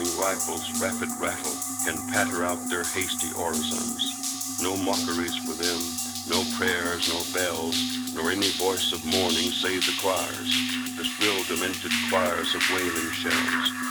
firing rifles' rapid rattle can patter out their hasty orisons. No mockeries for them, no prayers, no bells, nor any voice of mourning save the choirs, the shrill demented choirs of wailing shells.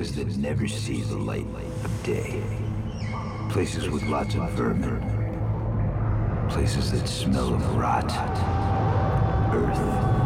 places that never see the light of day. Places with lots of vermin. Places that smell of rot. Earth.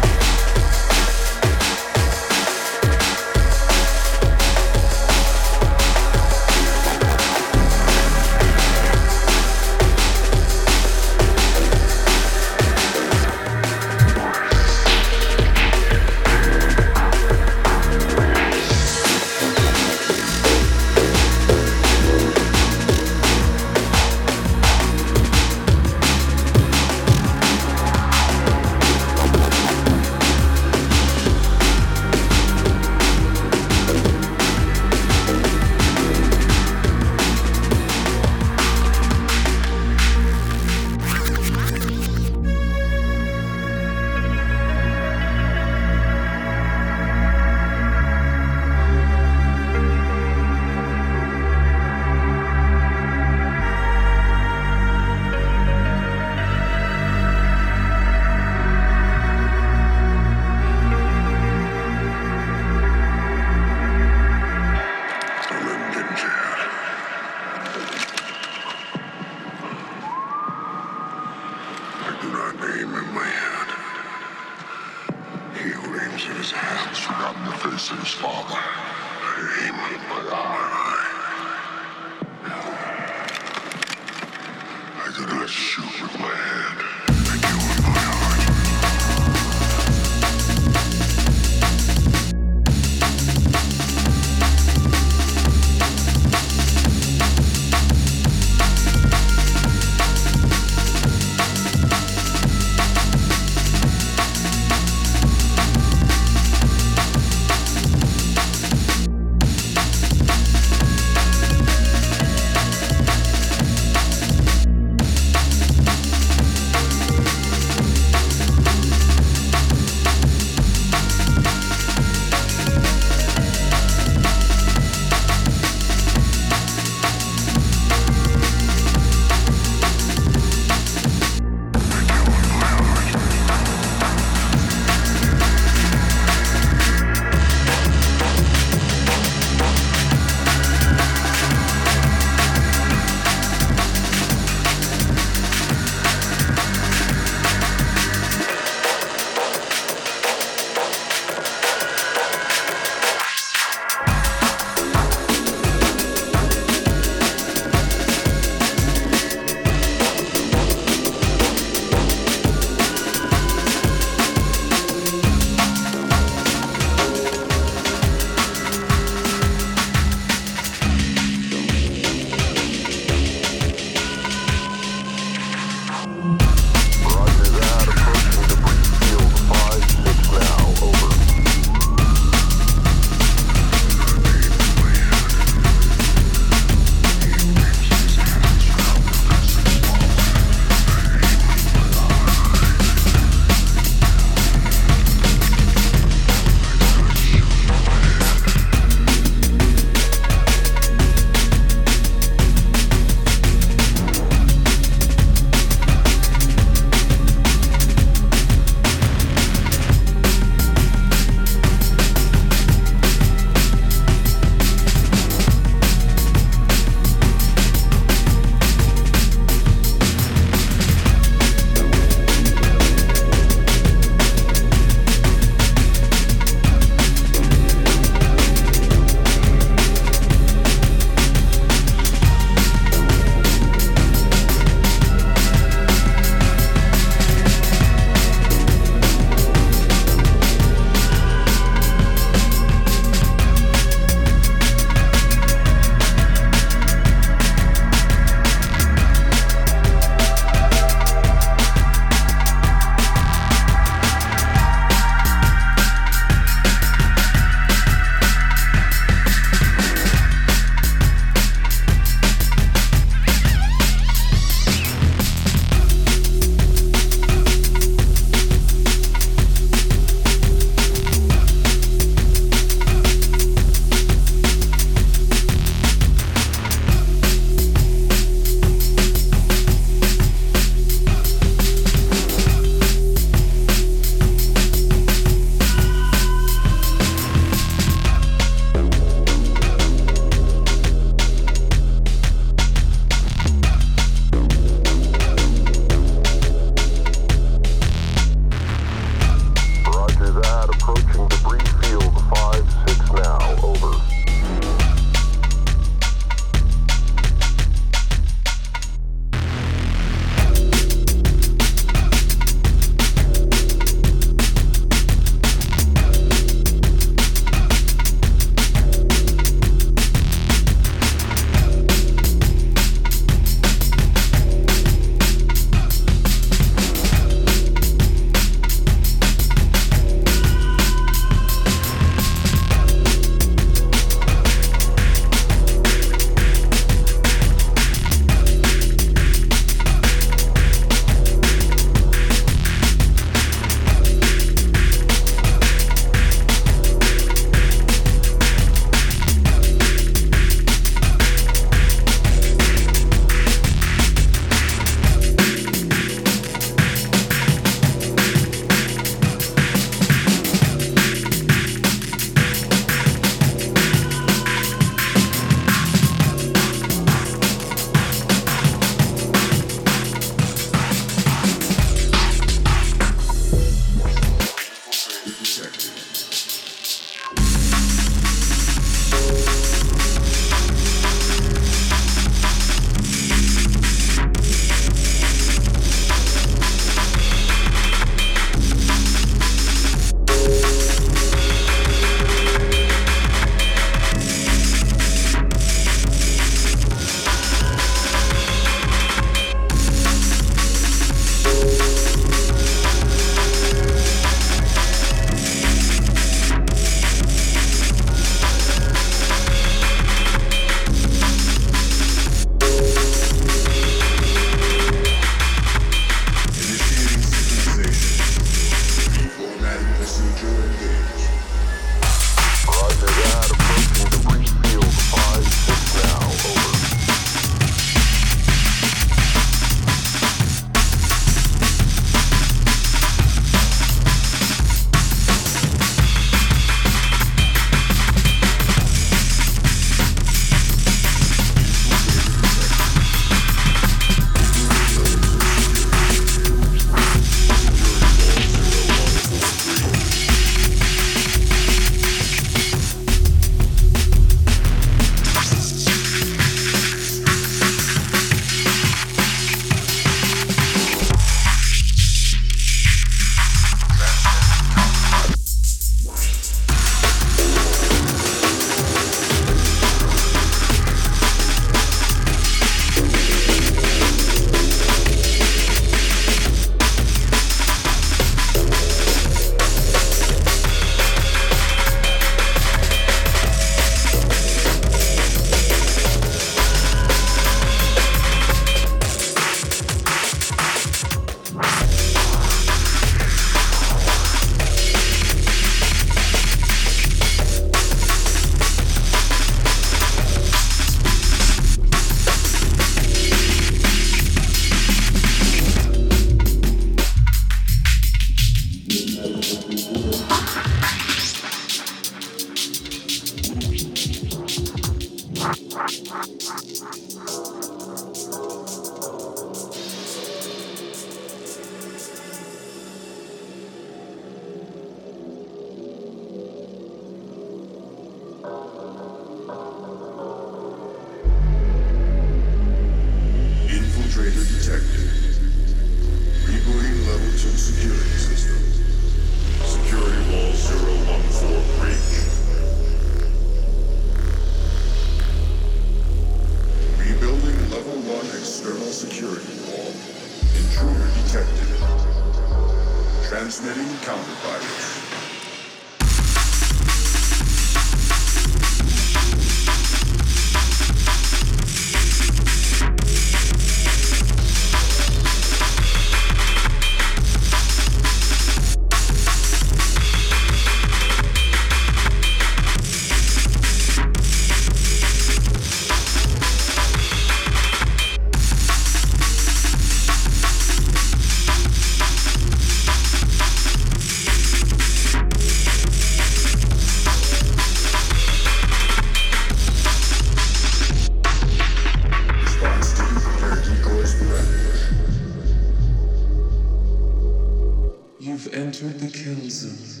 certain cancer.